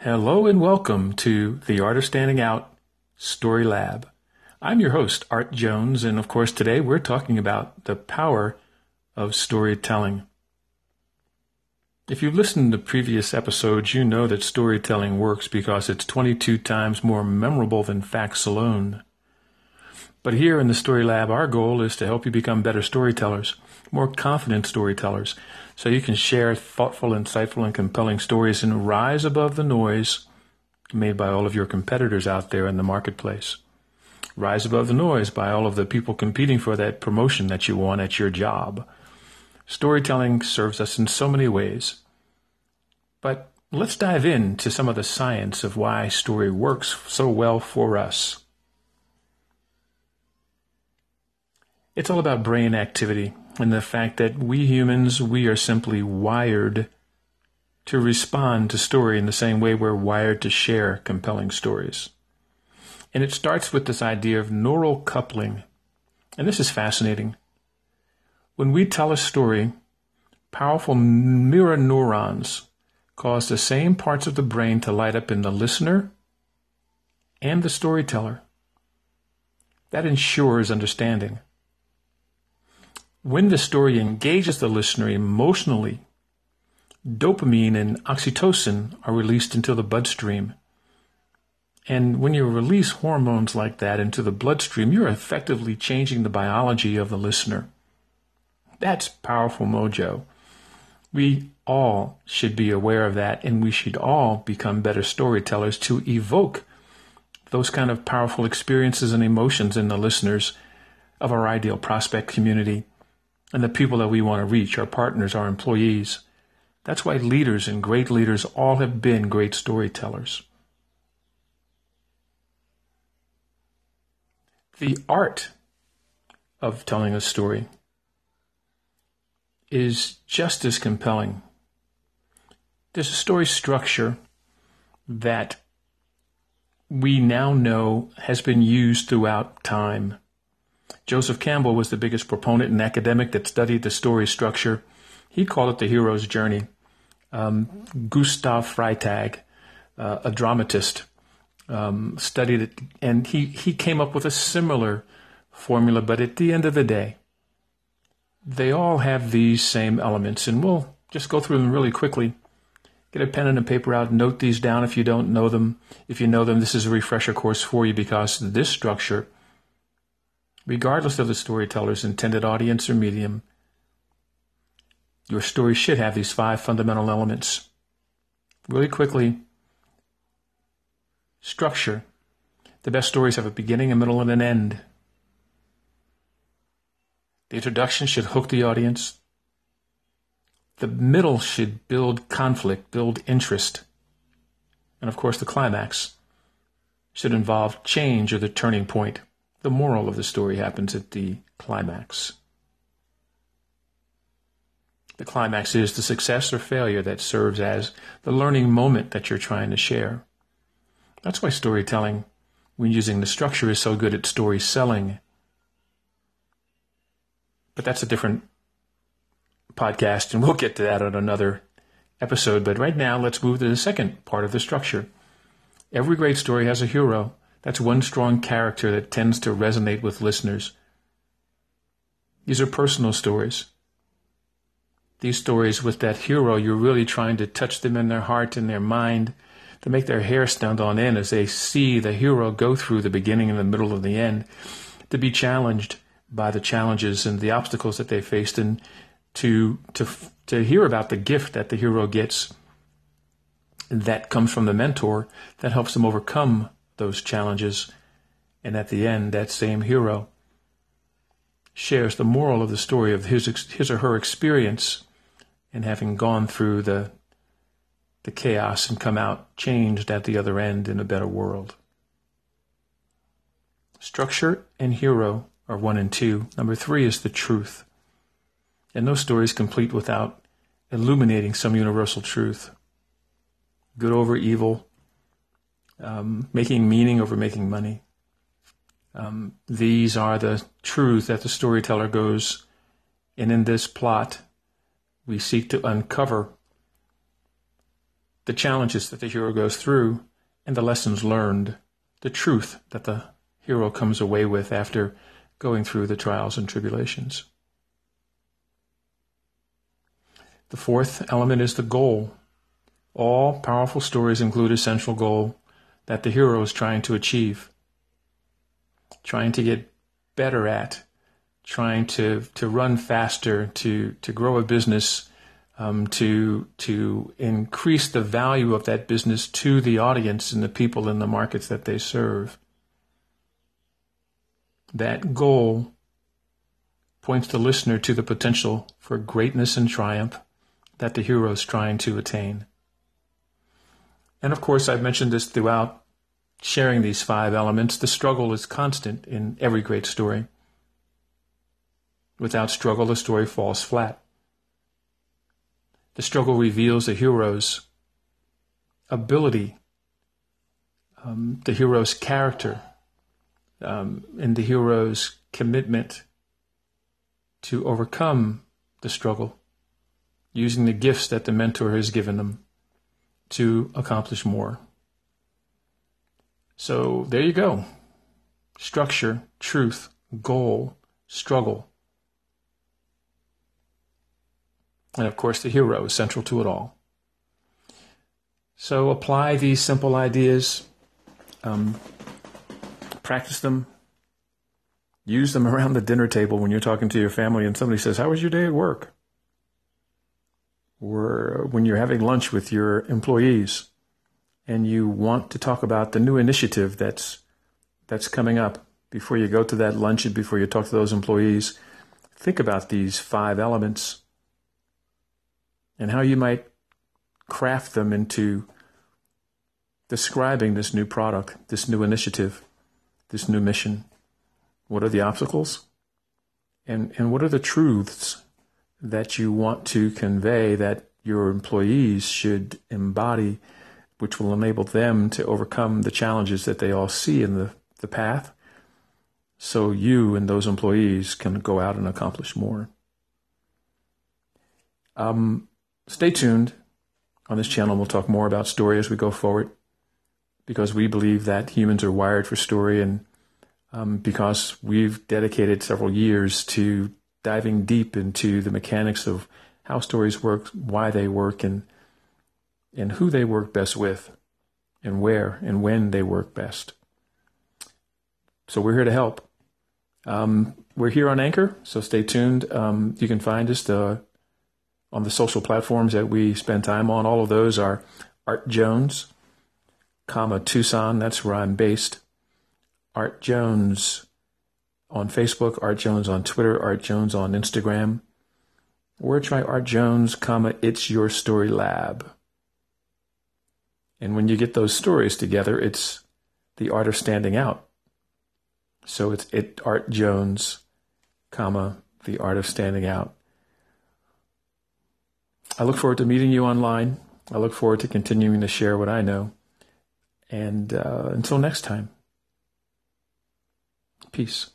Hello and welcome to the Art of Standing Out Story Lab. I'm your host, Art Jones, and of course, today we're talking about the power of storytelling. If you've listened to previous episodes, you know that storytelling works because it's 22 times more memorable than facts alone. But here in the Story Lab, our goal is to help you become better storytellers, more confident storytellers, so you can share thoughtful, insightful, and compelling stories and rise above the noise made by all of your competitors out there in the marketplace. Rise above the noise by all of the people competing for that promotion that you want at your job. Storytelling serves us in so many ways. But let's dive into some of the science of why story works so well for us. It's all about brain activity and the fact that we humans, we are simply wired to respond to story in the same way we're wired to share compelling stories. And it starts with this idea of neural coupling. And this is fascinating. When we tell a story, powerful mirror neurons cause the same parts of the brain to light up in the listener and the storyteller. That ensures understanding. When the story engages the listener emotionally, dopamine and oxytocin are released into the bloodstream. And when you release hormones like that into the bloodstream, you're effectively changing the biology of the listener. That's powerful mojo. We all should be aware of that, and we should all become better storytellers to evoke those kind of powerful experiences and emotions in the listeners of our ideal prospect community and the people that we want to reach, our partners, our employees. That's why leaders and great leaders all have been great storytellers. The art of telling a story is just as compelling. There's a story structure that we now know has been used throughout time. Joseph Campbell was the biggest proponent and academic that studied the story structure. He called it the hero's journey. Um, Gustav Freytag, uh, a dramatist, um, studied it, and he, he came up with a similar formula, but at the end of the day, they all have these same elements, and we'll just go through them really quickly. Get a pen and a paper out, note these down if you don't know them. If you know them, this is a refresher course for you because this structure, regardless of the storyteller's intended audience or medium, your story should have these five fundamental elements. Really quickly, structure. The best stories have a beginning, a middle, and an end. The introduction should hook the audience. The middle should build conflict, build interest. And of course, the climax should involve change or the turning point. The moral of the story happens at the climax. The climax is the success or failure that serves as the learning moment that you're trying to share. That's why storytelling, when using the structure, is so good at story selling but that's a different podcast, and we'll get to that on another episode. But right now, let's move to the second part of the structure. Every great story has a hero. That's one strong character that tends to resonate with listeners. These are personal stories. These stories with that hero, you're really trying to touch them in their heart and their mind to make their hair stand on end as they see the hero go through the beginning and the middle and the end, to be challenged by the challenges and the obstacles that they faced, and to to to hear about the gift that the hero gets that comes from the mentor that helps them overcome those challenges, and at the end, that same hero shares the moral of the story of his his or her experience and having gone through the the chaos and come out changed at the other end in a better world. Structure and hero are one and two. Number three is the truth. And no story is complete without illuminating some universal truth. Good over evil, um, making meaning over making money. Um, these are the truths that the storyteller goes, and in this plot, we seek to uncover the challenges that the hero goes through, and the lessons learned, the truth that the hero comes away with after going through the trials and tribulations. The fourth element is the goal. All powerful stories include a central goal that the hero is trying to achieve, trying to get better at, trying to, to run faster, to, to grow a business, um, to, to increase the value of that business to the audience and the people in the markets that they serve. That goal points the listener to the potential for greatness and triumph that the hero is trying to attain. And of course, I've mentioned this throughout sharing these five elements. The struggle is constant in every great story. Without struggle, the story falls flat. The struggle reveals the hero's ability, um, the hero's character, um, and the hero's commitment to overcome the struggle using the gifts that the mentor has given them to accomplish more. So there you go. Structure, truth, goal, struggle. And of course, the hero is central to it all. So apply these simple ideas, um, practice them, use them around the dinner table when you're talking to your family and somebody says, How was your day at work? Or when you're having lunch with your employees and you want to talk about the new initiative that's that's coming up before you go to that lunch and before you talk to those employees, think about these five elements and how you might craft them into describing this new product, this new initiative, this new mission. What are the obstacles? And, and what are the truths that you want to convey that your employees should embody, which will enable them to overcome the challenges that they all see in the, the path? So you and those employees can go out and accomplish more. Um, stay tuned on this channel. We'll talk more about story as we go forward because we believe that humans are wired for story and um, because we've dedicated several years to diving deep into the mechanics of how stories work, why they work, and and who they work best with, and where and when they work best. So we're here to help. Um, we're here on Anchor, so stay tuned. Um, you can find us uh, on the social platforms that we spend time on. All of those are Art Jones, comma Tucson. That's where I'm based. Art Jones on Facebook, Art Jones on Twitter, Art Jones on Instagram. Or try Art Jones, comma It's Your Story Lab. And when you get those stories together, it's the art of standing out. So it's it Art Jones, comma the art of standing out. I look forward to meeting you online. I look forward to continuing to share what I know. And uh, until next time. Peace.